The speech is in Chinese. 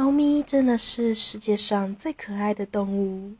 猫咪真的是世界上最可爱的动物。